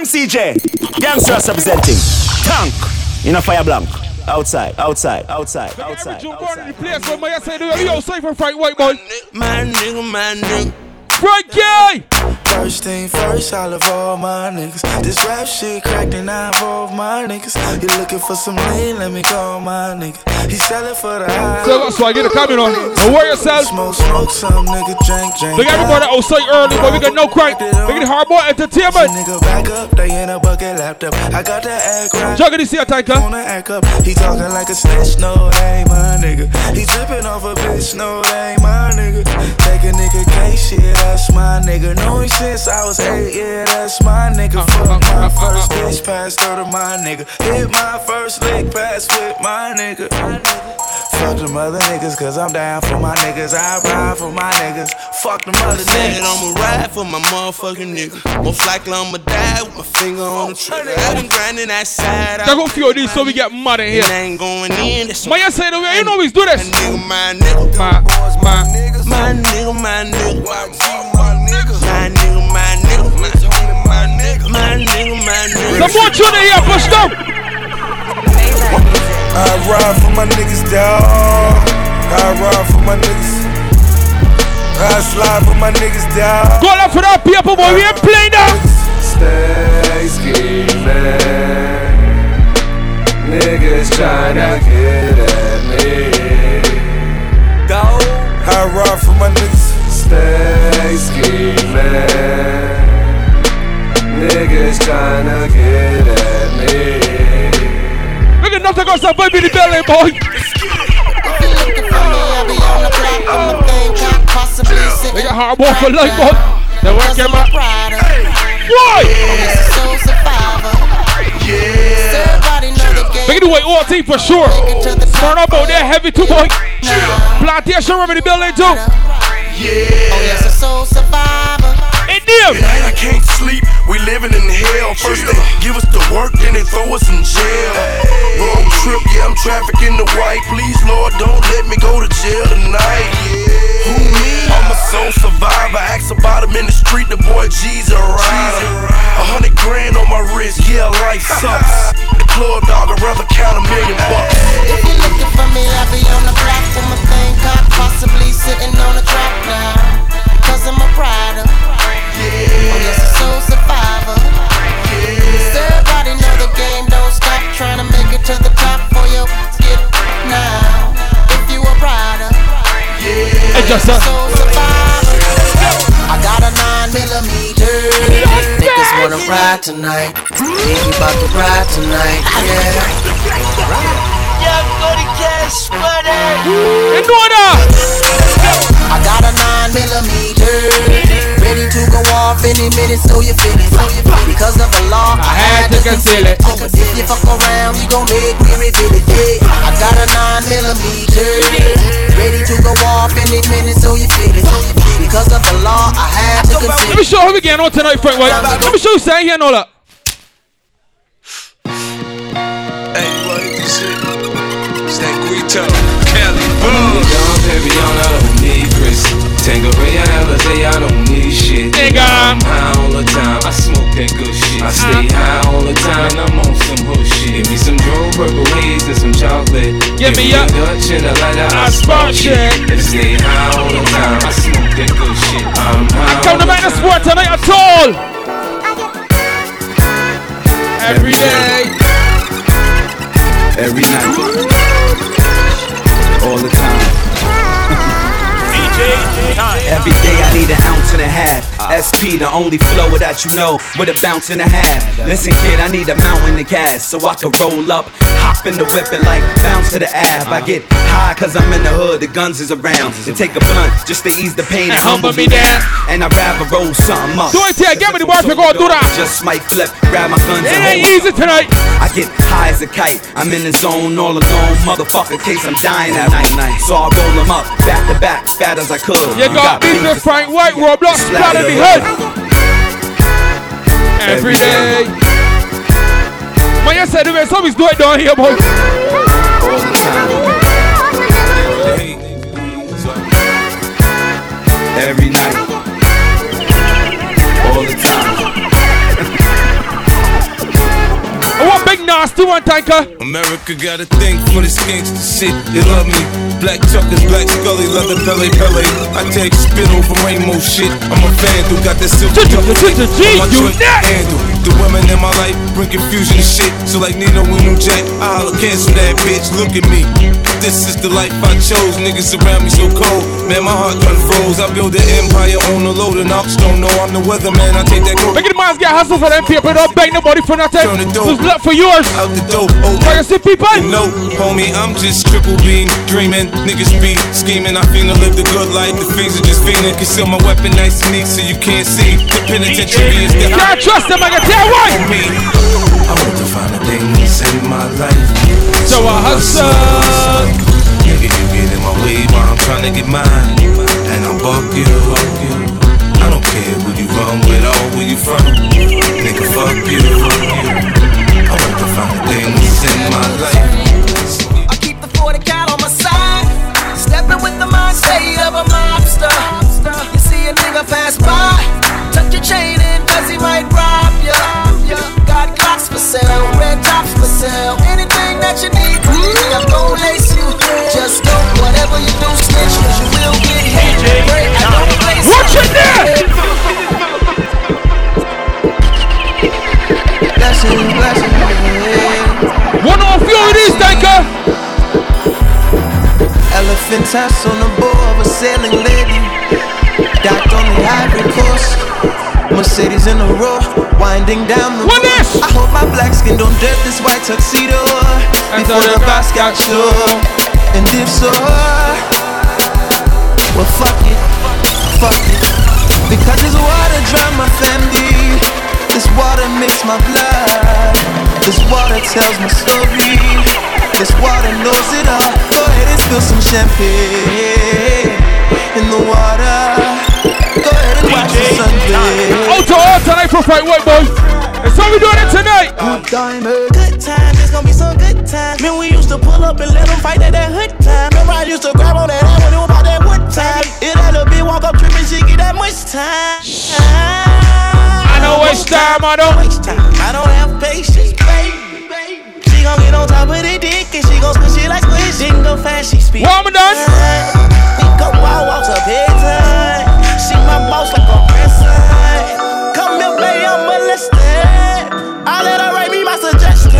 Emcee Jay, Gangsters representing. Tank in a fire blank. Outside, outside, outside, outside. Every outside. the place where my say, yo, safe Frank White boy. My nigga, my nigga. Frankie! First thing first, I love all my niggas. This rap shit cracked and I involve my niggas. You looking for some lean? Let me call my nigga. He sellin' for the high. So that's why I get a comment on. Don't worry yourself. Smoke, smoke some nigga, drink, drink. Look everybody outside early, but we got no crank. We got hardboy entertainment. Nigga back up, they in a bucket laptop. I got the act right. Jugga this here, Tanker. Wanna act up. He talking like a snitch, no, ain't my nigga. He dripping off a bitch, no, ain't my nigga. Take a nigga case, shit, that's my nigga. Know him since I was eight, yeah, that's my nigga. Fuck my first bitch, passed her to my nigga. Hit my first lick, pass with my nigga. Fuck them other niggas, cause I'm down for my niggas. I ride for my niggas. Fuck them other niggas. I'ma ride for my motherfucking nigga. Most likely I'ma die with my finger on the trigger. I've been grinding that side. I go few of these so we get mud in here. ain't going in. That's my say oh, the way you know we do this. My nigga, my nigga, my, my, my nigga, my nigga, my nigga, my nigga, my nigga, my nigga, my nigga, my more tune here, push them. I ride for my niggas, dawg. I ride for my niggas. I slide for my niggas, dawg. Go out for that people, boy. We ain't playing that. Stay scheming. Niggas tryna get at me. Go. I ride for my niggas. Stay scheming. Niggas tryna get at me. Look at nothing else, baby, the belly, eh, boy. They got hard work for life, boy. They work him out. Why? Yeah. Make it away OT for sure. Turn up out there, heavy too, boy. Plantation, remember the building eh, too. Oh, yeah. Oh, yes, a soul survivor. And them. I can't sleep. We living in hell. First they give us the work, then they throw us in jail. Wrong trip, yeah, I'm trafficking the white. Please, Lord, don't let me go to jail tonight. Who me? I'm a soul survivor. Ask about him in the street. The boy G's a rider. A hundred grand on my wrist. Yeah, life sucks. The club dog, I'd rather count a million bucks. If you're looking for me, I'll be on the block with my thing cocked, possibly sitting tonight. We about to ride tonight. Yeah. Young Goody Cash, buddy. In order. I got a nine millimeter, ready to go off any minute, so you feel it. Because of the law, I had to conceal it. Oh, but if you fuck around, you gon' make me reveal it. Yeah. I got a nine millimeter, ready to go off any minute, so you feel it. Because of the law, I had to conceal it. Let me show him again getting on tonight, Frank White. Let me show you saying here and all that. It's that Guito. Cali. Young baby, on I don't need Chris. Tanqueray, I never say I don't need shit. Nigga. I'm high all the time. I smoke that good shit. I stay uh-huh. high all the time. I'm on some hood shit. Give me some Joe Purple Haze and some chocolate. Give me a. Dutch and a lighter. I spark shit. And stay high all the time. I smoke that good shit. I'm high. I come to make the sport tonight at all. Every day. Every night. 어느 Every day I need an ounce and a half. SP, the only flow that you know, with a bounce and a half. Listen, kid, I need a mountain of gas so I can roll up, hop in the whip and like bounce to the ab. I get high cause I'm in the hood, the guns is around. And take a blunt just to ease the pain and, humble me down. And I'd rather roll something up. Do it here, get me the boy, go do that. Just might flip, grab my guns It and ain't easy tonight. I get high as a kite. I'm in the zone all alone, motherfucker. Case I'm dying at night. So I roll them up, back to back, fat as I could. Got business, Frank White, Roadblock, flat in the head. Every day. Man, you said the way somebody's doing down here, boy. Every night. Nasty one, Tanker. America got a thing for the skinks to shit. They love me. Black Chuckers, Black Scully, leather Pelle Pelle. I take spit over rainbow shit. I'm a fan who got that silver. Handle. The women in my life bring confusion and shit. So like Nino we New Jack, I holla cancel that bitch. Look at me. This is the life I chose. Niggas around me so cold. Man, my heart done froze. I build an empire on the load and ops don't know I'm the weatherman. I take that coke Make it minds get hustle for them people. Don't beg nobody for nothing. Turn the dope. Look for yours. out the dope. Oh, see people? No, homie, I'm just triple beam dreaming. Niggas be scheming. I finna live the good life. The fiends are just fiending. Conceal my weapon nice and neat so you can't see. The penitentiary is the Can't trust them, I can tell why. on me. I want to find the things in my life. So I hustle. Nigga, you get in my way while I'm trying to get mine. And I'll buck you. I don't care who you run with or where you from. Nigga, fuck you. To Elephant tusk on the bow of a sailing lady. Docked on the ivory coast. Mercedes in a row, winding down the road. I hope my black skin don't dirt this white tuxedo before the boss got show. And if so, well fuck it, fuck it. Because this water drown my family. This water makes my blood. This water tells my story. This water knows it all. Go ahead and spill some champagne in the water. Go ahead and watch the sun blaze. Out oh, to all tonight for Fight White Boy. That's how we doing it tonight. Good times, eh? it's gonna be some good times. Man, we used to pull up and let them fight at that hood time. Remember, I used to grab on that ass when it was about that wood time. It had a big walk up trip and she get that much time. I know waste time, I don't. waste time. I don't have patience. She gon' get on top of the dick and she gon' squish it like squish. Didn't go fast, she speak. What am done? We go wild walks up bedtime. She my boss like a grandson. Come here, baby, I'm molested. I let her write me my suggestions.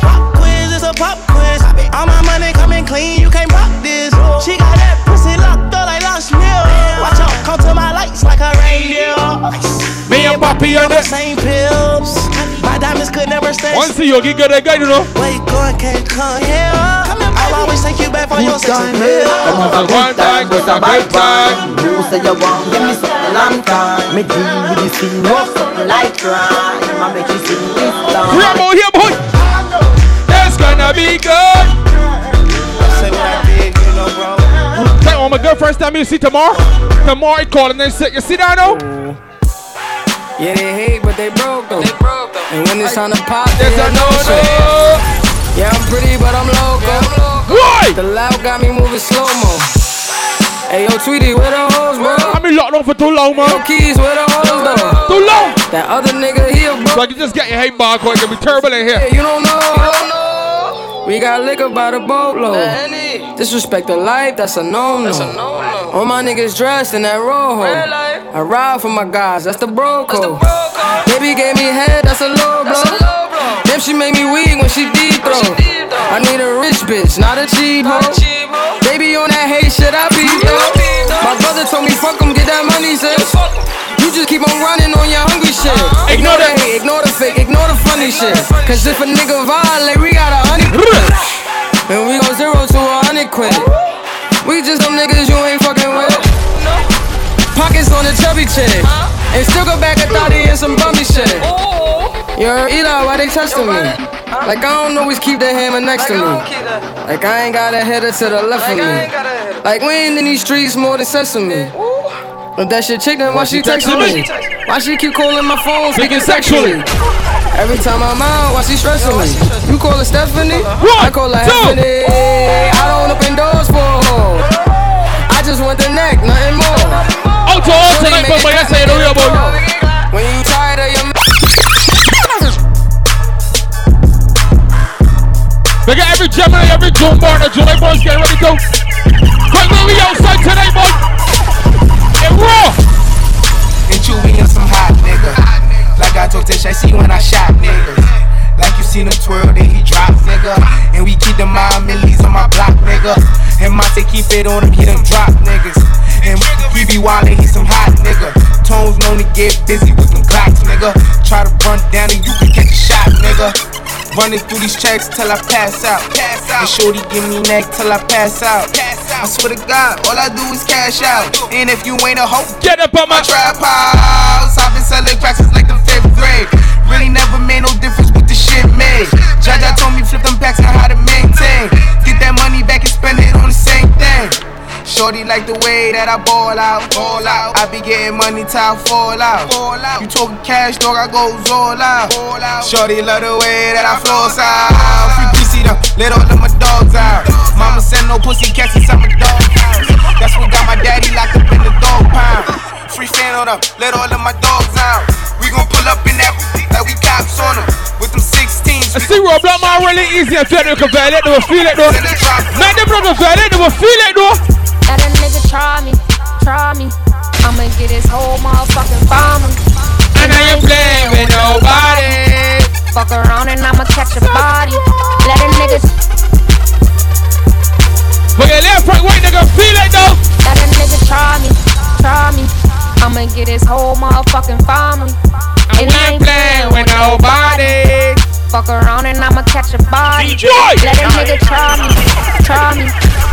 Pop quiz is a pop quiz. All my money coming clean, you can't rock this. She got that pussy locked up like lunch meal. Watch out, come to my lights like a reindeer. Me and Poppy on the same pills. My diamonds could never stand Once you get good at guy, you know. Where you going, can't come here. I'll always take you back for your sex appeal. One time was a good time. You say you want give me something long time. Me deal with this thing, no something like crime. I make you sing this song. Rambo here, boy. It's gonna be good. Say what I did, you know, bro. Tell you, my girlfriend time you see tomorrow. Tomorrow he calling and then say, you see that now? Yeah, they hate, but they broke though. They broke though. And when it's time to pop, Yes, they I a know no-show. Yeah, I'm pretty, but I'm loco. Why? The loud got me moving slow mo. Hey, yo, Tweety, where the hoes, bro? I've been locked on for too long, Yo, man. Keys, where the hoes, though? Too long. That other nigga here, bro. So I can just get your hate bar, cause it can be terrible in here. Yeah, you don't know. You don't know. We got liquor by the boatload. Disrespect the life, that's a no-no. All my niggas dressed in that rojo. I ride for my guys, that's the bro code. Baby gave me head, that's a low blow. Damn, she made me weak when she deep throw. I need a rich bitch, not a cheap hoe. Baby on that hate shit, I be though. My brother told me fuck 'em, get that money, sis. You just keep on running on your hungry shit. Ignore the hate, ignore the fake, ignore the funny shit. Cause if a nigga violate, we got a hundred. And we go zero to a hundred quid. We just them niggas you ain't fucking with. Pockets on the chubby chick. And still go back a thotty and some bummy shit. Yo, Eli, why they testing me? Like I don't always keep the hammer next to me. Like I ain't got a header to the left of me. Like we ain't in these streets more than sesame. But that shit chick, then why she texting me? Why she keep calling my phone, speaking sexually? Every time I'm out, why she stressing me? You call her Stephanie? I call her two. Stephanie. I don't open doors for her. I just want the neck, nothing more. Out to all tonight, but my say the real boy. When you tired of your Gemini, every June born, the July boys get ready to. Quick, we outside today, boy. And raw. And Chewy and some hot nigga. Like I told Tish, I see when I shot niggas. Like you seen him twirl, then he drop, nigga. And we keep the mind millies on my block, nigga. And Monte keep it on him, he them drop niggas. And he be wildin', he some hot nigga. Tones known to get busy with them clocks, nigga. Try to run down and you can catch a shot, nigga. Running through these checks till I pass out. Pass out. And shorty give me neck till I pass out. Pass out. I swear to God, all I do is cash out. And if you ain't a hoe, get up on my trap house. I've been selling cracks since like the fifth grade. Really never made no difference with the shit made. Jaja told me flip them packs and how to maintain. Get that money back and spend it on the same thing. Shorty like the way that I ball out, ball out. I be getting money till I fall out. Fall out. You talking cash, dog, I go all out. Fall out. Shorty love the way that I floss out. Free PC though, let all of my dogs out. Mama send no pussy cats inside my dog house. That's what got my daddy locked up in the dog pound. Free fan on let all of my dogs out. We gon' pull up in that like we cops on them with them 16s. I see Rob Black man really easy and feel it, they will feel it though. Man, them brothers feel it, they will feel it though. Let a nigga try me, try me. I'ma get his whole motherfucking family. And I ain't playing with nobody. Fuck around and I'ma catch a body. Let a nigga. For your left, right, right, nigga, feel it though. Let a nigga try me, try me. I'ma get his whole motherfucking family. And I ain't playing with nobody. Fuck around and I'ma catch a body. DJ. Let a nigga try me, try me.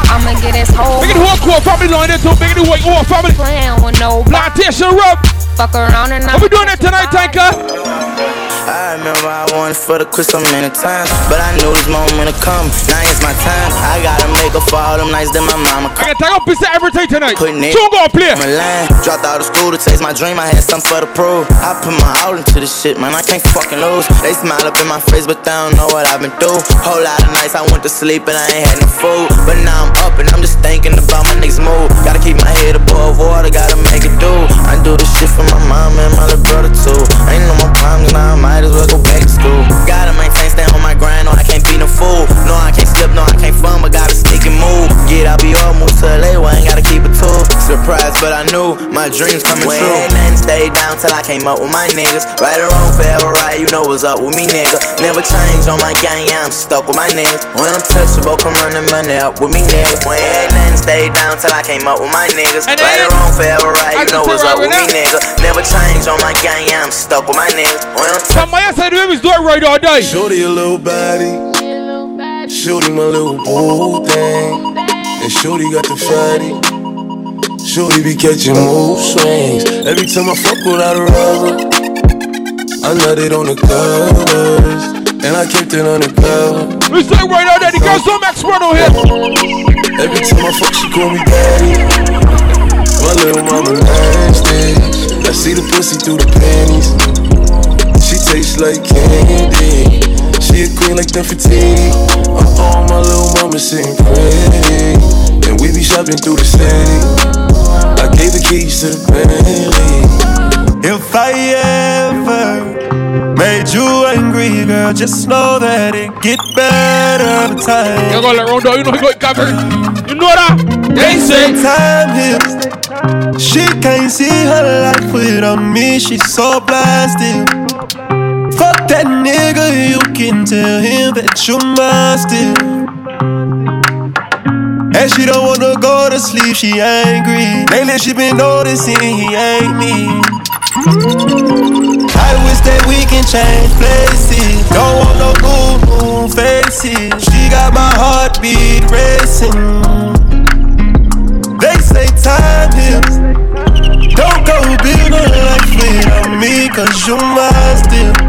I'ma get his whole. Big the whole core family line into big the white war family. Playing with no plantation rub. Fuck around and I'ma. What we doing it tonight, Tanker? I remember I wanted for the so many times, but I knew this moment would come. Now it's my time. I gotta make up for all them nights that my mama. I gotta take up piece of everything tonight. Putting it. Two gonna play. My line. Dropped out of school to chase my dream. I had something for the prove. I put my all into this shit, man. I can't fucking lose. They smile up in my face, but they don't know what I've been through. Whole lot of nights I went to sleep and I ain't had no food. But now I'm up and I'm just thinking about my next move. Gotta keep my head above water, gotta make it do. I do this shit for my mom and my little brother too. Ain't no more problems now, I might as well go back to school. Gotta maintain, stay on my grind, no, I can't be no fool. No, I can't slip, no, I can't fun, but gotta stick and move. Get out, be all move to LA, well, I ain't gotta keep it too. Surprised, but I knew my dreams coming Wait, true. Wait, stay down till I came up with my niggas. Right or wrong, forever right, you know what's up with me, nigga. Never change on my gang, yeah, I'm stuck with my niggas. When I'm touchable, come running money up with me, nigga. Wait, stay down till I came up with my niggas. Right or wrong, forever right, you know what's up with me, nigga. Never change on my gang, yeah, I'm stuck with my niggas. When I'm Somebody else said we was doing right all day. Shorty a little baddie. Shorty my little boo thing. And Shorty got the fatty. Shorty be catching mood swings. Every time I fuck without a rubber, I nutted on the covers. And I kept it on the cover. We say right all day, the girl's so expert on here. Every time I fuck, she call me daddy. My little mama nasty. I see the pussy through the panties. She tastes like candy. She a queen like Nefertiti. I'm on my little mama sitting pretty. And we be shopping through the city. I gave the keys to the Bentley. If I ever made you angry, girl, just know that it get better with time. You got Rondo, you know he got covered. You know that? They say time heals. She can't see her life without me. She's so blasted. That nigga, you can tell him that you mine still. And she don't wanna go to sleep, she angry. Lately she been noticing he ain't me. I wish that we can change places. Don't want no boom faces. She got my heartbeat racing. They say time heals. Don't go build a life without me, cause you mine still.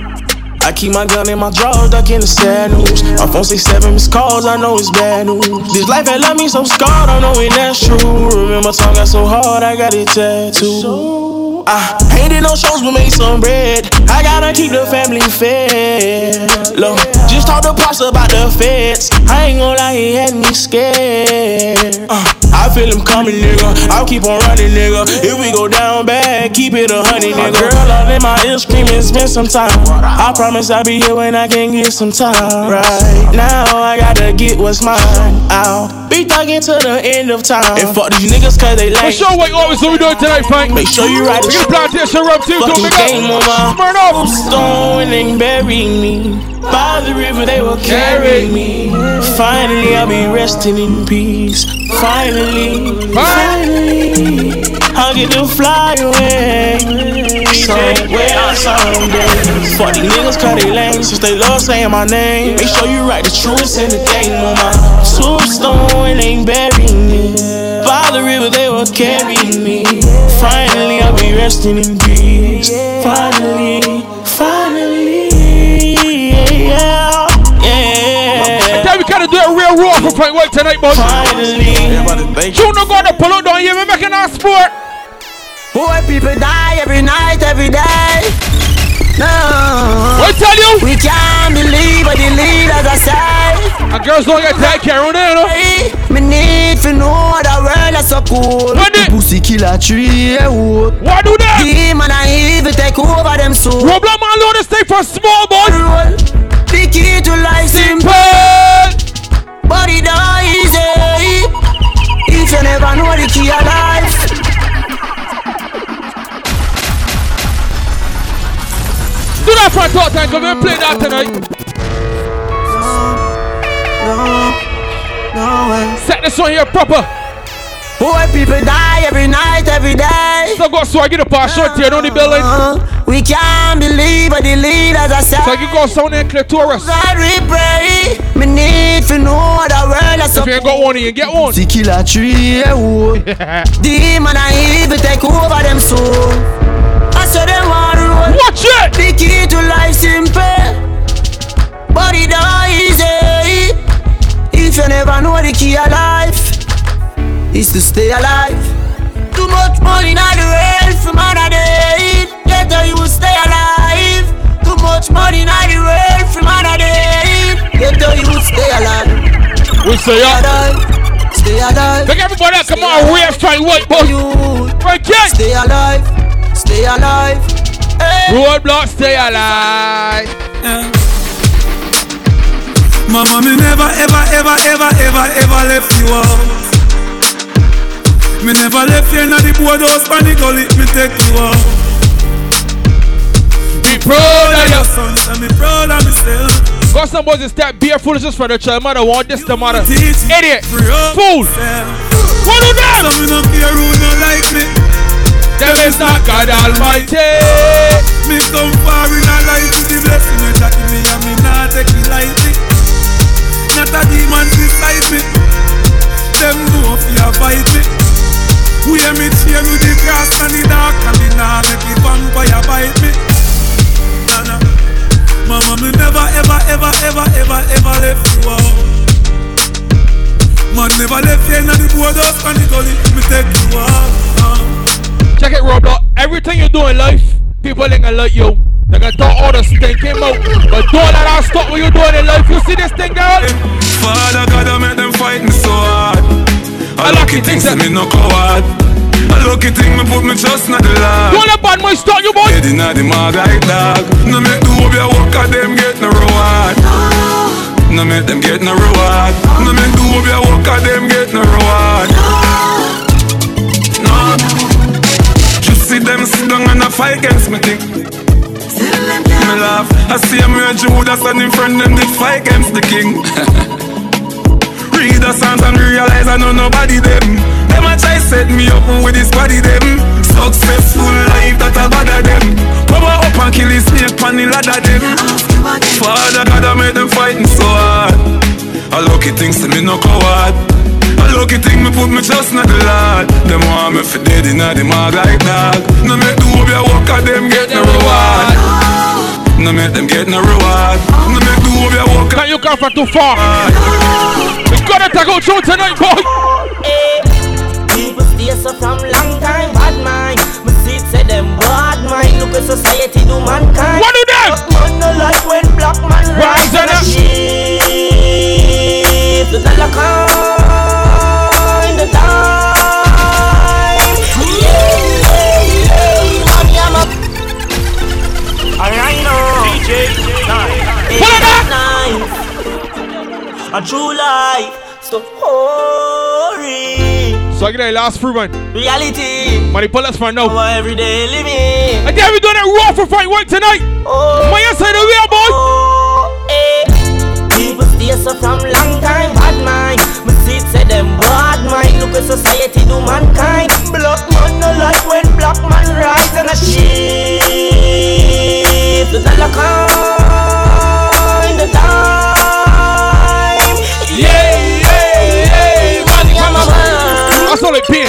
I keep my gun in my drawers, duck in the sad news. My phone say seven missed calls, I know it's bad news. This life had left me so scarred, I know it that's true. Remember, got so hard, I got it tattooed. I painted no shows, but made some bread. I gotta keep the family fed. Look, just talk to pops about the feds. I ain't gonna lie, he had me scared. Uh, I feel him coming, nigga. I'll keep on running, nigga. If we go down bad, keep it a honey, nigga. Girl, all in my ear screaming, spend some time. I promise I'll be here when I can get some time. Right now, I gotta get what's mine. I'll be thugging to the end of time. And fuck these niggas, cause they lame. For sure, wait, always what we doing tonight, Frank. Make sure you ride We get plantation rum too, Fucking don't game on my Stone and bury me. By the river they will carry me. Finally I'll be resting in peace. Finally, finally, I'll get to fly away. Somewhere, someday. Fuck these niggas cause they lame since they love saying my name. Make sure you write the truth in the game on my tombstone and bury me. By the river they will carry me. Finally I'll be resting in peace. Finally, real raw for Frank White tonight, boys. Finally, You no gonna pull out down here, we making our sport. Boy, people die every night, every day. No. I tell you. We can't believe what the leaders are say. And girls don't get take care of them, you know. Me need to know the world is so cool. When the pussy killer tree, eh, wood. What do that? Demon and evil take over them soul. Problem man load the stay for small boy. The key to life simple, but for a thought time, cause we play that tonight. Set this one here proper. Boy, people die every night, every day. So go swag it up our short here on the building. We can't believe what the leaders are saying. So you go sound and clitoris. God, we pray. Me need to know the world is so If you ain't got one, you get one. The killer tree, eh, wood. Demon and evil take over them soul. Watch it. The key to life simple, but it not easy. If you never know the key of life, is to stay alive. Too much money in the world for man a day. Get how you stay alive. Too much money in the world for man a day. Get how you stay alive. We say yeah. alive. Stay alive. Look everybody else, come on, we have Frank White, boy. Stay alive. Stay alive. Hey. Roadblock, stay alive. Mama, me never, ever, ever, ever, ever, ever left you out. Me never left you in the boardhouse, and the gully, me take you out. Be proud of your sons, and me proud of myself. Got some boys that start beer foolishness for the child mother want this the mother. Idiot. Fool. What do that? Some me no care who no like me. Is not God Almighty. Me come far in a life with the blessing you that me, and me not take it lightly. Not a demon beside me. Them know if you fight me. We hear me chain with the grass and the dark, and me nah make it vampire bite me. Nah. Mama, me never, ever, ever, ever, ever, ever left you out. Man never left you in the boardhouse and the gully, me take you out. Check it, Roadblock. Everything you do in life, people ain't gonna like you. They gonna throw all the stinking out. But don't let us stop what you're doing in life. You see this thing, girl? Father God, I make them fight me so hard. A lucky thing say me no coward. A lucky thing me put me trust not the Lord. Don't let bad man stop you, boy. Head inna the mag like dog. No make the hope you work at them get no reward. No make them get no reward. No make the hope you work at them get no reward. See them sit down and a fight against me thing. Me laugh I see him where Judas and him friend them did fight against the king. Read the Psalms and realize I know nobody them. Them a try set me up with this body them. Successful life that I bother them. Power up and kill his snake on the ladder them. Father God I made them fighting so hard. A lucky thing to me no coward. A lucky thing me put me trust in the Lord. Them want me for dead inna the mag like dog. No make the hope ya walk at them get no reward. No make them get no reward. No make the hope ya walk. Can you come from too far? We gotta take out show tonight, boy. People stay so from long time, bad mind. Me see it say them bad mind. Look at society do mankind. What do them? Man no like when black man rise and a the. Yeah, yeah, I'm a. Alright now. DJ Pull it back. Nice. A true life. Hurry. So I get a last free one. Reality. Money pull us for now. Our everyday living. And then we're doing that raw for fight work tonight. Oh. My the way, boy. Eh. Dollar kind, the time. Yeah, yeah, yeah. Money on my mind. That's all it been.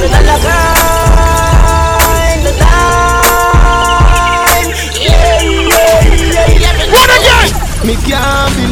The dollar kind, the time. Yeah, yeah, yeah, yeah. What again? Me can't believe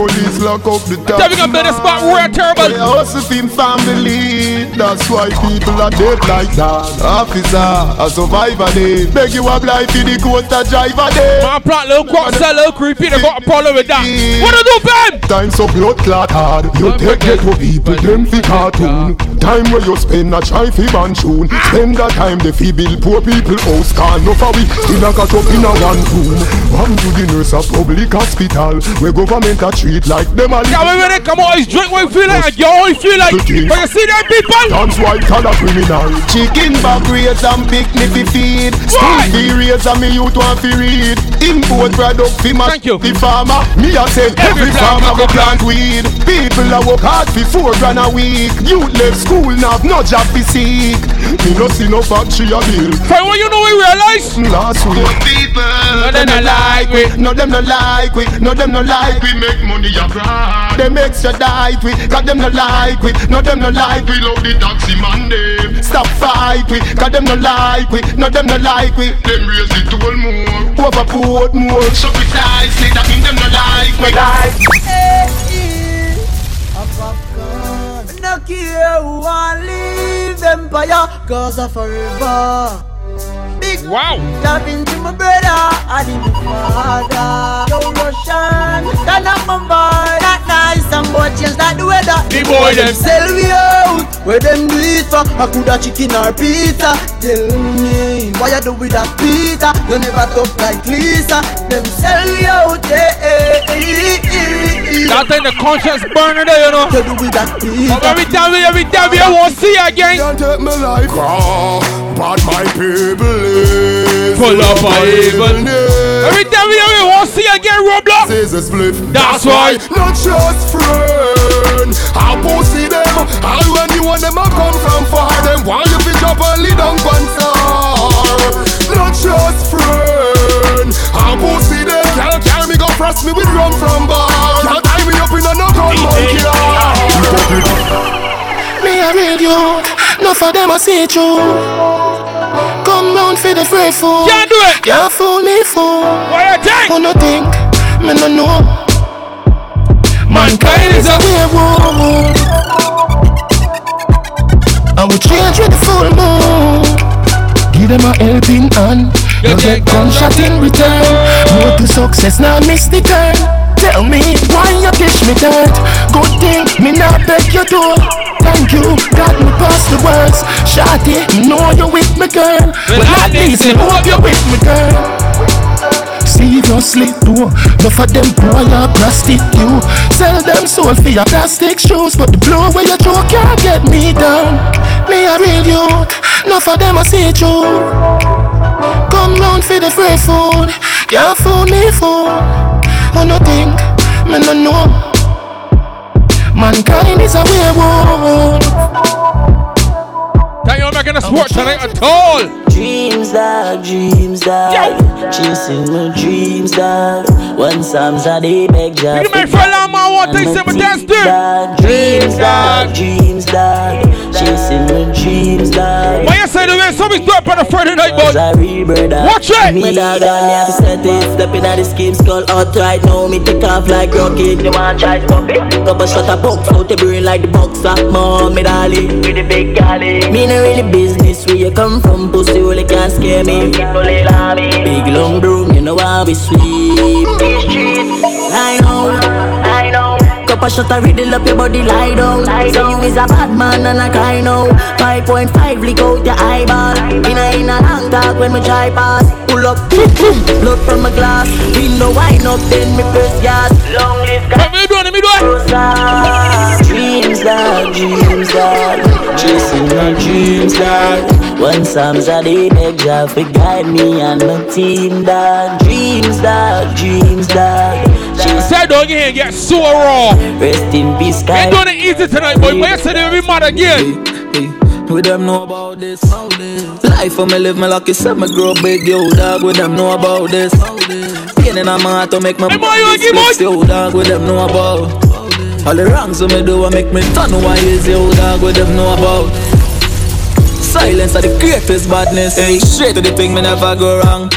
Police lock up the top. Tell me I'm better spot where terrible. They hustle him family. That's why people are dead like that. Officer, a survivor day. Beg you up life in the coaster driver day. My plot little quack, sell little creepy. They got a problem with that. What do do, Ben? Time so blood clot hard. You take get to people, them fi cartoon. Time where you spend a try fi ban tune. Spend that time they fi build poor people house. Can no for we still a got up in a one room. One to the nurse a public hospital. Where government a treat like them a Yeah, when they come out, it's drink what you feel like, and you all you feel like. But you see them people? That's white collar criminal. Chicken back raise and picnic fi feed. School fee raise and me youth want fi read. Import product fi ma the farmer. Me a say every farmer go plant weed. People a work hard fi four grand a week. Youth left school now have no job fi seek. Me no see no factory a bill. Find what you know we realize. Last week. People. No them no like we. No them no like we. No them no like we. Make money abroad. Them extradite we. Got them no like we. No them no like we. Love the taxi man them. Stop fight we. Got them no like we. No them no like we. Them raise the toll more. Overport more. So precisely that mean them no like we. No care who leave empire Cause of forever wow. Tap into my brother and in my father. Yo Russian Turn up my boy. That nice and boy change that the weather. The boy them. Sell we out Where them do it for? I coulda chicken or pizza. Tell me Why you do with that pizza? You never talk like Lisa. Them sell we out yeah, eh, eh, eh, eh, eh. That time the conscience burner there, you know. You do with that pizza. But every time, we- every time, we won't see you again. Can't take my life. Off, but my people is Full of my evil. Every time we, we won't see you again, Roadblock. Is a split. That's why. Not just friend. I'll pussy them. All when you want them, I come from far. Them why you pick up and lead on pansar. Not just friend. I'll pussy them. Can't carry me go frost me with rum from bar. Can't tie me up in a no gun monkey. Me real youth, no for them I see through. Come round for the free food. Can't do it. Can't fool me fool. What you think? Who no think? Me no know. Mankind is a werewolf. I will change with the full moon. Give them a helping hand. You get gunshot in return. Road to success now miss the turn. Tell me why you teach me that Good thing me not beg you door. Thank you, got me past the words. Shotty, know you with me girl. Well, at least me hope you with me girl. Seriously, do Enough of them boy are you Sell them soul for your plastic shoes But the blow where you throw can't get me down Me a real youth Enough of them I see through Come round for the free food. Can't fool me fool. Oh no think, me no know. Mankind is a werewolf. Can you making a sport tonight at all? Dreams, dog, dreams, dog. Chasing my dreams, dog. One Psalms a day, beg Jah. You make for a long man, what they say, but that's dog. Dreams, dog, dreams, dog. Chasing my dreams, dog. Why you say the way something's doing on a Friday night, bud? Watch it! Me dog, and me have to set it. Stepping at the scheme, skull outright. Now me take off like rocket. You want try stop it? Couple shot a box out the brain like the boxer. Mom, me darling, with the big galley. Me no really business where you come from, pussy only can't scare me. Big long broom, you know how we sweep. I know, I know. Cup of shot a riddle up your body, lie down. So you is a bad man and I cry now. 5.5 leak out your eyeball. In a in a long talk when me try pass. Pull up, boom, blood from my glass. Window wine up, then me press gas. Long live God. Me doing it, me doing Dreams, that, dreams, dog. Chasing my dreams, dog. One Psalms a day, beg Jah for guide me and my team, that Dreams, that dreams, dog. Said dog here get so raw. Rest in peace, guy. Ain't doing it easy tonight, boy. Why you say they be mad again? We them know about this. Life for me live me lucky, set me grow big, yo dog. We them know about this. Pain in my heart to make my body split, yo dog. We them know about. All the wrongs we me do, I make me turn wise, yo dog. We them know about. Silence are the greatest badness. Hey, straight to the thing, me never go wrong.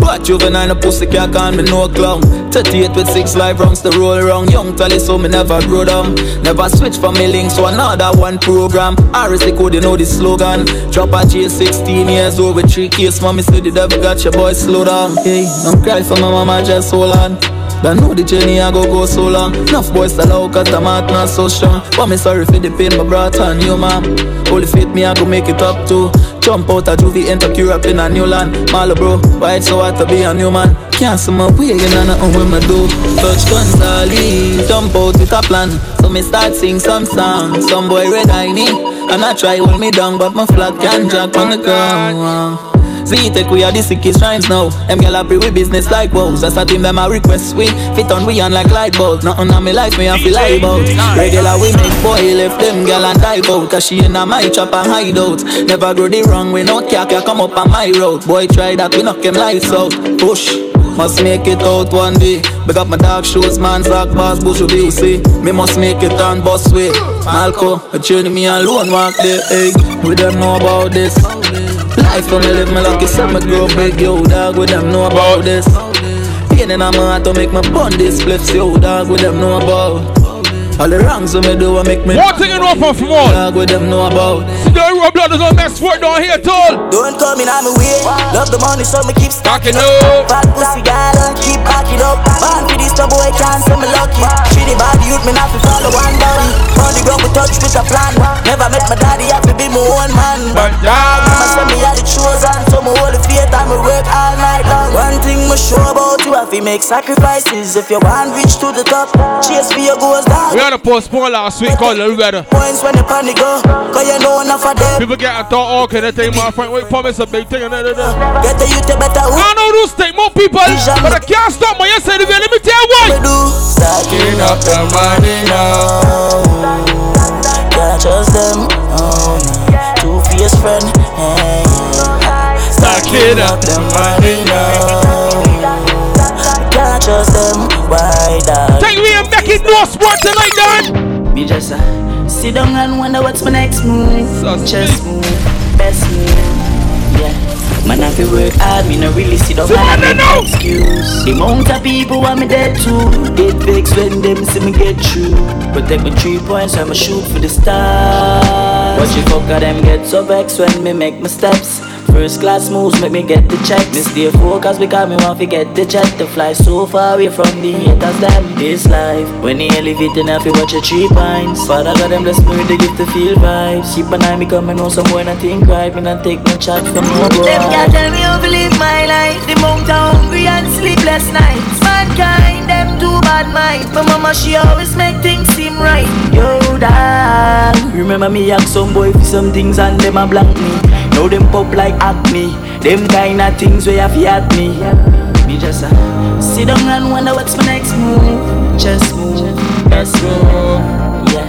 But juvenile, pussy can't call me no clown. 38 with six live rounds to roll around. Young tally, so me never grow down. Never switch from me links to another one program. RSC code, you know the slogan. Drop a J 16 years old with three kids. Mommy said the devil got your boy slow down. Hey, don't cry for my mama, just hold on. But know the journey I go go so long. Enough boys sell out cause the heart not so strong. But me sorry for the pain my brought on you, mom. Holy faith me I go make it up too. Jump out of juvie, enter Europe in a new land. Malo bro, why it's so hard to be a new man? Can't see my way, you know nothing when me do. Touch Gonzales, jump out with a plan. So me start sing some songs. Some boy red eye me, and I try hold me down, but my flag can't drop on the ground. Z-Tech, we are the sickest rhymes now. Them gyal a with business like woes. That's a team them a request we fit on we on like light bulbs. Nothing on me life me I feel lie about. Regular we make boy left them gyal and dive out. Cause she in a my chop and hide out. Never grow the wrong way, no care care come up on my road. Boy try that we knock him lights out. Push. Must make it out one day. Big up my dark shoes, man, Zach Boss, Bush, you see. Me must make it on bus way. Malco, a journey me alone walk there, hey. We them know about this. Life me live me lucky, so me grow big, yo dog. We them know about this. Pain in my heart to make my bun this flips, yo dog. We them know about. All the wrongs we me do, I make me. What thing from from all? Dog, we them know about. The real blood is on that sport down here, tall. Don't come in on me way. Love the money, so me keep stacking up. Fat pussy guy, don't keep backing up. Man for this trouble, I can't say me lucky. Shitty body youth, me not fi follow one body. On the ground, we touch with a plan. Never met my daddy, have to be my own man. But dog, mama say me had the chosen, so hold the faith and me work all night long. One thing me sure about you, have to make sacrifices. If you want reach to the top, chase for your goals, dog. We had to postpone last week, call it better. Points when the panic go, cause you know enough of them. People get a thought, oh, okay, they take my friend, wait, promise a big thing, and da, da, da. Get the youth a better I know those take more people, but I can't stop my yes, let me tell you why. Stacking up the money now. Can't trust them. Oh, no. Two fierce friend. Hey, Stacking up the money now. Can't trust them. Why that? Take me and Becky no sport tonight, Dan. Me just uh, sit down and wonder what's my next move. Chess move, best move. Yeah. Man, I feel work hard, me no really sit down and make no excuse. The amount of people want me dead too. Get vexed when them see me get through. Protect my three points, I'ma shoot for the stars. Watch you fuck of them get so vexed when me make my steps. First class moves make me get the check. Me stay focused because we got me want to get the check. to fly so far away from the haters. Them this life when you elevating, I feel watch your three pints. Father got them bless me with the gift to feel vibes. Keep an eye me coming know some boy not think right. Me not take no chat from no boy. Them can't tell me how to live my life. The monk hungry and sleepless nights. Mankind, them too bad mind. My mama, she always make things seem right. Yo, dog. Remember me ask some boy for some things and them a blank me. Now them pop like acne. Them kind of things where have at me. Me just uh, sit down and wonder what's my next move. Just move, just move. Yeah.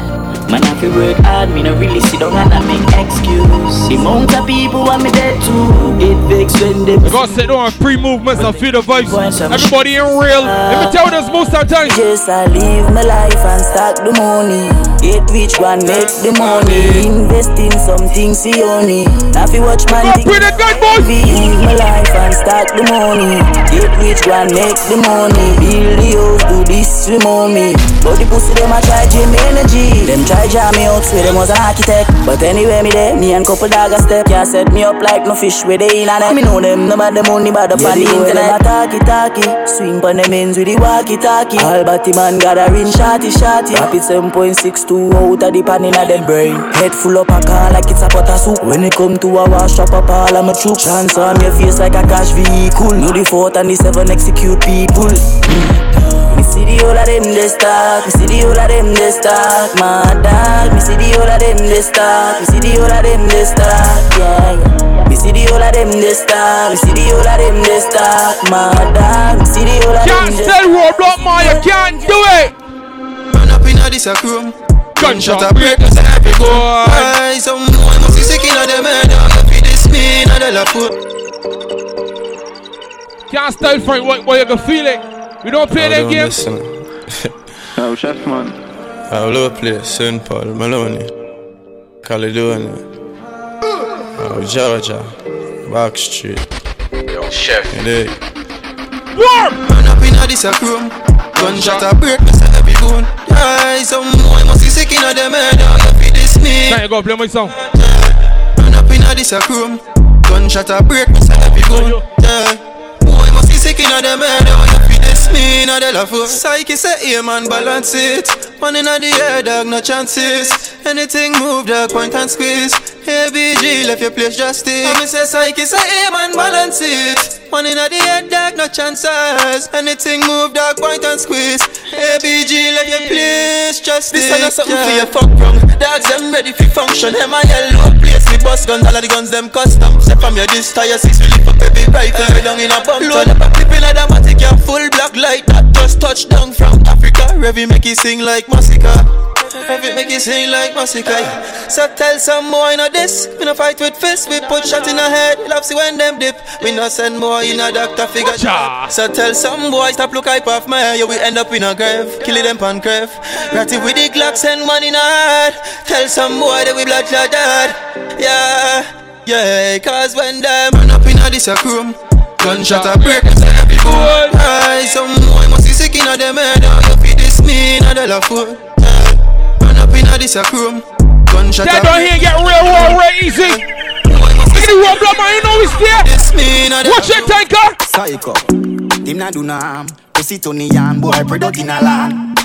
Man, I feel work hard, me no really sit down and I make excuse. The amount of people want me dead too. It vex when they. Gotta sit down pre movements and feel the vibes. Everybody in real. Let me tell you this most of the time. Yes, I live my life and stack the money. Get which one make the money. Invest in something, see only. Now if you watch man Go put it good, boy. Live my life and start the money. Get which one make the money. Build the do this with mommy. But the pussy them a try gym energy. Them try jam me out, swear them was an architect. But anyway, me there, me and couple dog a step. Can't set me up like no fish where they in and them. Me know them, no bad the money, bad up on the internet. Talkie talkie, swing pon them ends with the walkie talkie. All batty man got a ring shotty shotty. Rapid 7.62 out of the pan inna them brain. Head full up a car like it's a pot of soup. When it come to a wash up up all of my troop. Chance on your face like a cash vehicle. Know the fourth and the seven execute people. Me see the whole of them they stack. Me see the whole of them they stack. My dog. Me see the whole of them they stack. Me see the whole of them they stack. Yeah, yeah. Me see the whole of them they stack. Me see the whole of them they stack. My dog. Me see the whole of them Can't they sell roadblock, man. You can't do it. Run up in a this a room. Gunshot a break, us every go. Why some boy must be sick inna them head? If it is me inna the la foot. Can't style Frank, what, what you can feel it. We don't play that game. Oh, chef man. All over place, St. Paul, Maloney, Caledonia, oh, Georgia, Back Street. Yo, chef. You dig? Warm! Run up in a this a room. Gunshot a break, me say every bone. Why some boy must be sick inna them head? If it is me. Now you go play my song. Run up in a this a room. Gunshot a break, me say every bone. Yeah. Boy must be sick inna them head. If it is me inna the la foot. Psyche say, hey man, balance it. One inna the air, dog, no chances. Anything move, dog, point and squeeze. Hey BG, left your place justice. And me say, Psyche say, hey man, balance it. One inna the air, dog, no chances. Anything move, dog, point and squeeze. Hey BG, left your place justice. This ain't something for your fuck wrong. Dogs them ready for function. Them a yellow place. Me bust guns, all of the guns them custom. Step from your this tire six, we lift up every rifle. We down in a bump. Load up a clip in a dramatic and full black light that just touched down from Africa. Revy make it sing like Massacre. Revy make it sing like Massacre. So tell some boy no this. We no fight with fists. We put shot in a head. Love see when them dip. We no send boy in a doctor figure. So tell some boy stop look hype off my Yeah, we end up in a grave. Kill them pan grave. Ratty with the Glock send one in a head. Tell some boy that we blood dead. Yeah. Yeah, cause when them run up in a this a room Gunshot a break us every boy Aye, some boy must be sick inna them head You feed this me inna the la foot yeah. Run up inna this a room Gunshot That a here get real war real easy. Look at the war block, man. You know it's there. This Watch it, Tanqueray. Psycho. Him not do no harm. Pussy Tony Yan, boy, product in a land.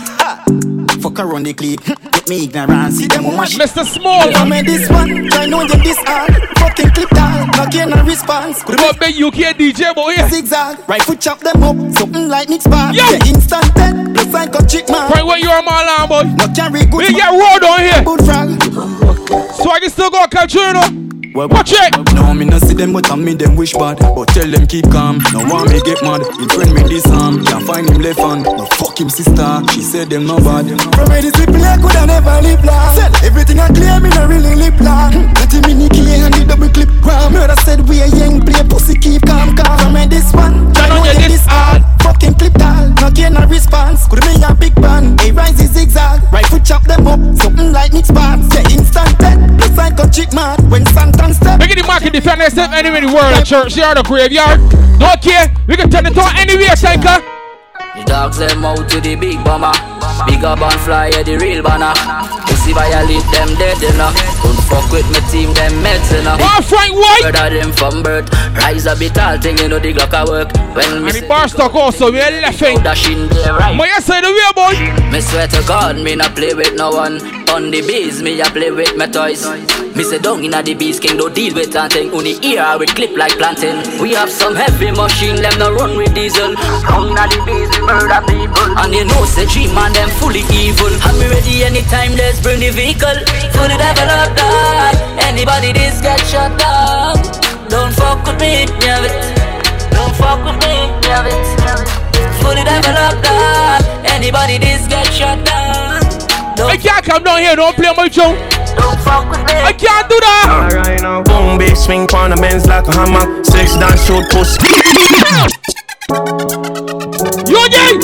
Fuck around the clip, get me ignorant. See them woman shit. Mr. Small. I made this one, try know them this hard. Fucking clip that, not get no response. Could have been UK DJ, boy. Yeah. Zigzag, right foot chop them up, something like Nick's bar. The instant dead, plus I got chick man. Frank, what you are, my alarm, boy? No carry good. We get road on here. Good frag. Swag is still got catch you, you know. Well, Watch it. No, me no see them, but I me them wish bad. But tell them keep calm. No want me get mad. He friend me this arm. Can't find him left hand. No fuck him sister. She said them no bad. From where this people I coulda never live long. Said everything I clear me no really live long. Let him in the key and the double clip gram. Murder said we a young play pussy keep calm calm. From where this one, I know you this hard. Fucking clip tall. No gain no response. Could me a big band. Hey rise is zigzag. Right foot chop them up. Something like Nick's band. Say instant dead. Plus I got chick mad. When Santan step. Make it the market defend yourself anywhere in the world, church, yard, or graveyard. Don't care. We can turn it on anywhere, Tanqueray. The dogs them out to the big bomber. Big up and fly yeah, the real banner. Pussy violate them dead enough. Don't fuck with my team, them meds enough. One Frank White. Brother them from birth. Rise a bit tall, thing you know the Glock a work. When me And the bar stock also, we are laughing. dashing there right. But you say the way, boy. Me swear to God, me not play with no one. On the bees, me a play with my toys. Me say down inna the bees, king don't deal with nothing. Only ear we clip like planting. We have some heavy machine, them no run with diesel. Down inna the bees, we murder people. And you know, say G man, them fully evil. And me ready anytime, let's bring the vehicle. Devil up dog. Anybody this get shut down. Don't fuck with me, yeah it. Don't fuck with me, yeah it. Fully developed, dog. Anybody this get shut down. I can't come down here, don't play my tune. Don't fuck with me. I can't do that. Alright now. Boom, big swing on the men's like a hammer. Six dance shoot pussy. You again?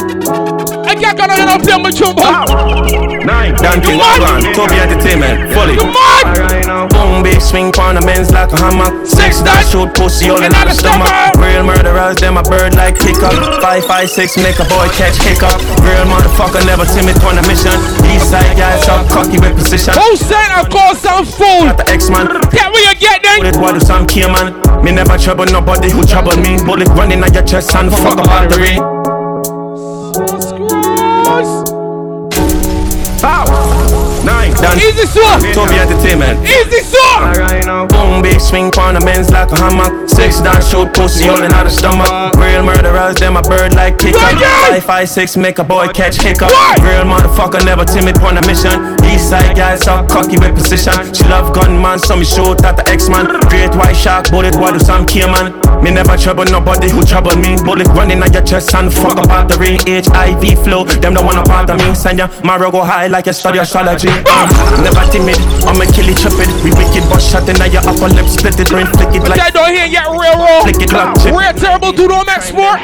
I can't come down here, don't play my tune, boy. Nine, Dante, Wagon, Toby Entertainment, fully. Alright now. Boom, big swing on the men's like a hammer. Six dance shoot pussy all in the stomach. Real murderers, them a bird like kick up. Five, five, six, make a boy catch kick up. Real motherfucker never timid on a mission. East side guys up cocky with position. Who said I call some fool? Got the X-Man. Get where you get then. Eh? Bullet what do some key man. Me never trouble nobody who trouble me. Bullet running at your chest and fuck battery. Bow. Nine. Done. Easy swap. Toby Entertainment. Easy swap. Now. Boom, big swing on the men's like a hammer. Six dance shoot pussy all in out the stomach. Real murderers, them a bird like kick up. Five, five, six, make a boy catch hiccup. Real motherfucker, never timid on a mission. East side guys up cocky with position. She love gunman, so me shoot at the X-Man. Great white shark, bullet, what do some key man? Me never trouble nobody who trouble me. Bullet running at your chest and fuck a battery. HIV flow, them don't wanna part of me. Send ya, Maro go high like you study astrology. Uh, never timid, I'ma kill it, chop it. We wicked, but shot in at your upper lip, split it, brain flick it like. I don't hear yet real raw. Flick it like chip. Real terrible to them export.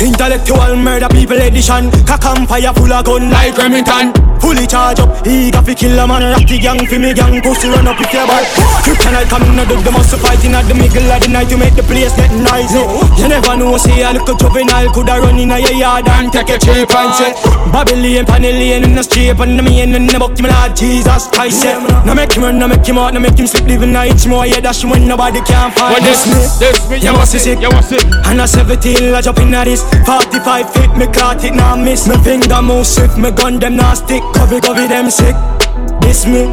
Intellectual murder people edition Cock and fire full of gun like Remington Fully charge up, eager fi kill a man. The gang fi me gang, pussy run up if you bad Kryptonite coming out of the muscle fighting at the middle of the night To make the place get noisy. You never know, say a little juvenile Coulda run in a yard and take a cheap and say Babylon, Panellian in the street And the main in the buck, me Lord Jesus Christ yeah. No make him run, no make him out, no make him sleep Living night more, yeah, that's when nobody can find When this me, this me, you must see, you must see And a 17, I jump in at this. 45 feet, me caught it, now miss. Me finger move swift, me gun them now stick Covey, covey them sick This me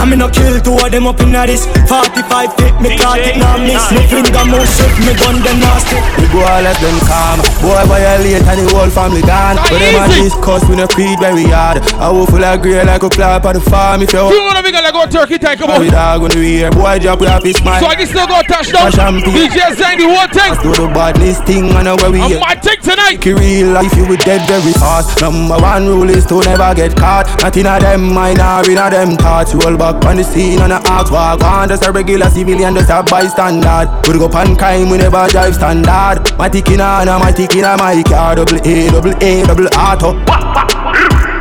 I me no kill two of them up in this 45 feet, me caught it, now miss Me finger move swift, me gun them now stick We go all let them calm Boy violate and the whole family gone But them a discuss, we no creed very hard I will full of grey like a clap on the farm If you You wanna be gonna go turkey time, come on. we dog when we here Boy drop with a fish man So I can still go touchdown. Champagne. DJ Zang, the whole thing. Do the badness thing and know where we I'm my take tonight. Keep real life, you will dead very fast. Number one rule is to never get caught. Not in a them mind or in a them thoughts. Roll back on the scene and a ask walk on. Just a regular civilian, just a bystander. We go pan crime, we never drive standard. My tick in a, my tick in a, my car. Double A, double A, double auto.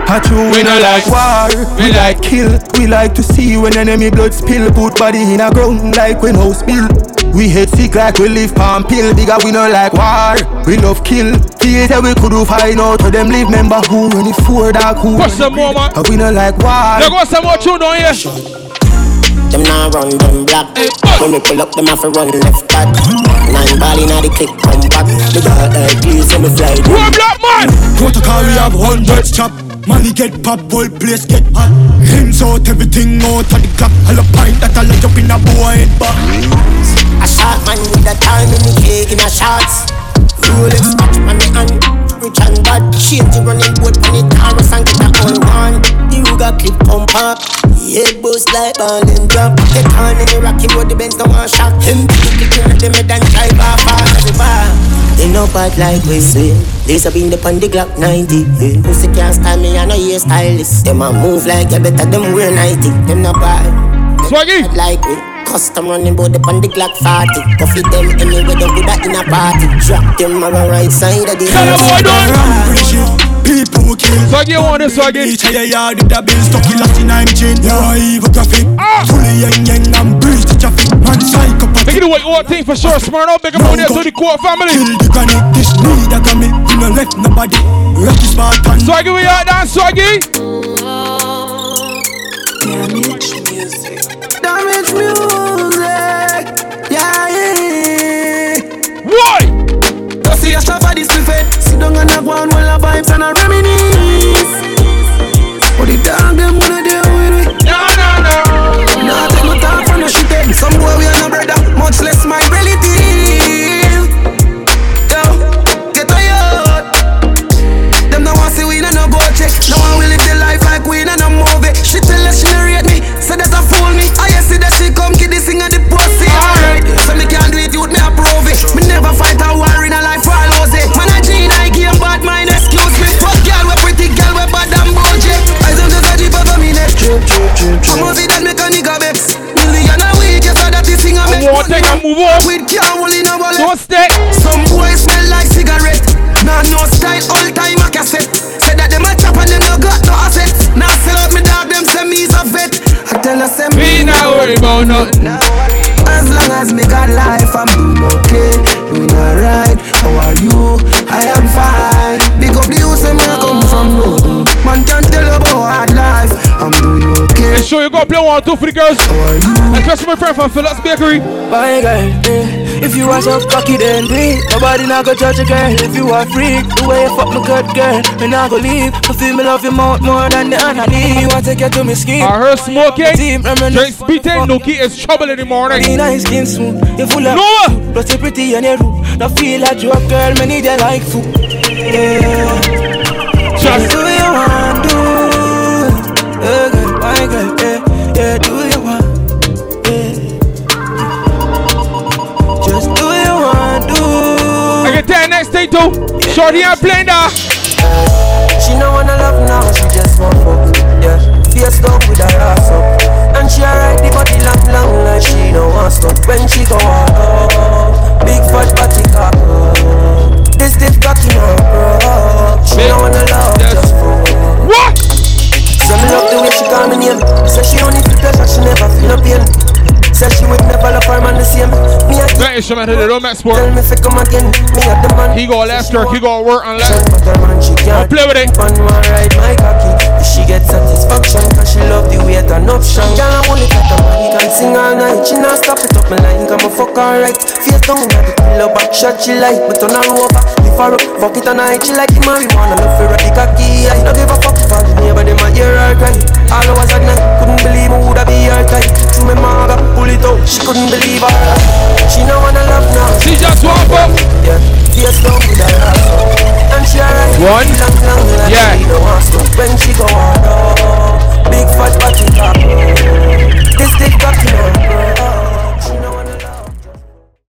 A true we no like war, we like kill. We like to see when enemy blood spill. Put body in a ground like when house spill. We hate sick like we live palm pill. Bigger we no like war, we love kill. Theater we could do find out to them live member who run it for dark who. Push some more, man. We no like war. There go some more tune down here. Them now run them black. When we pull up, them have to run left back. Nine ball inna the click, come back. The girl like please, so me fly. One black man. Protocol we have hundreds chop Money get pop, whole place get hot Rims out, everything out of the clock All a pint that all a jump in a boy head back A shot man with a time in the cake in a shots. Rolex watch on the hand. Rich and bad. Change the running boat on the Taurus and get a all one. The Ruger clip pump up. Head boost like ball and drop. The time in the Rocky Road, the Benz no one shot. Him at the mid and drive off fast as a bar. They no bad like we say. Up in the pon the Glock 90. Yeah. Pussy can't style me, I know you stylist. Them a move like you better them wear 90. Them no bad. Swaggy. Like we. Custom running bout the pon the Glock 40. Coffee them anywhere they good at in a party. Drop them on the right side of the Tell them boy, don't People kill. So Swaggy want this swaggy Each of your yard with a bill stuck in Latin I'm chain Yeah, evil graphic Ah. Fully yang yang and breeze the traffic. Man psychopath Make it the way you thing for sure. Smart out, big up on there to the core family. Kill the granny. This need a grammy We no left nobody. Rocky Spartan. Swaggy, we out dance, Swaggy. See a stuff for this buffet. Sit down and a go on a vibes and a reminisce. But the dog them wanna deal with it. No, no, no. Nah, take no time for no shit. eh. Some boy we are no brother, much less my relative. Play one for the girls. Especially my friend from Phillips Bakery. My girl, eh, if you are so cocky then do it Nobody not go judge a girl. If you are freak The way you fuck me good girl, me not go leave. I feel me love you more, more than the honey You want to you to me skin? I heard smoking, drink spitting, Nookie is trouble in the morning. Nice skin smooth, you full of Noah. Plus you pretty and you rude. Now feel like you a girl, me need you like food. Yeah. Just next day too. Shorty ain't playing that. She no wanna love now, she just want fuck. Yeah, face down with her ass up, and she ride the body long, long like she don't want stop. When she go up, big fat body cock up. This stiff cocky no bro. She no wanna love, just fuck. What? So me love the way she call me name. Say she only feel pleasure, she never feel no pain. Say she would never love her man the same. Me a That instrument hit it on Max Sport. tell me fi come again. Me a the man. He go left her, he go work on left. But her man she I'll can't play with it. Man want ride my cocky If She get satisfaction. Cause she love the way turn option. Girl I'm only got a man He can sing all night. She not stop it up my line Come a fuck alright Face down inna the pillow back shot she like But turn her over. Lift her up Fuck it all night She like the marijuana. Love for the cocky I don't give a fuck. Call the neighbor Them a hear her cry. All hours at night Couldn't believe me woulda be her type. Through me maga Pull it out. She couldn't believe her. She no wanna love now. She just want fuck Yeah Face down with her. Ass And she alright One no. Big fat body, no. This thing got no.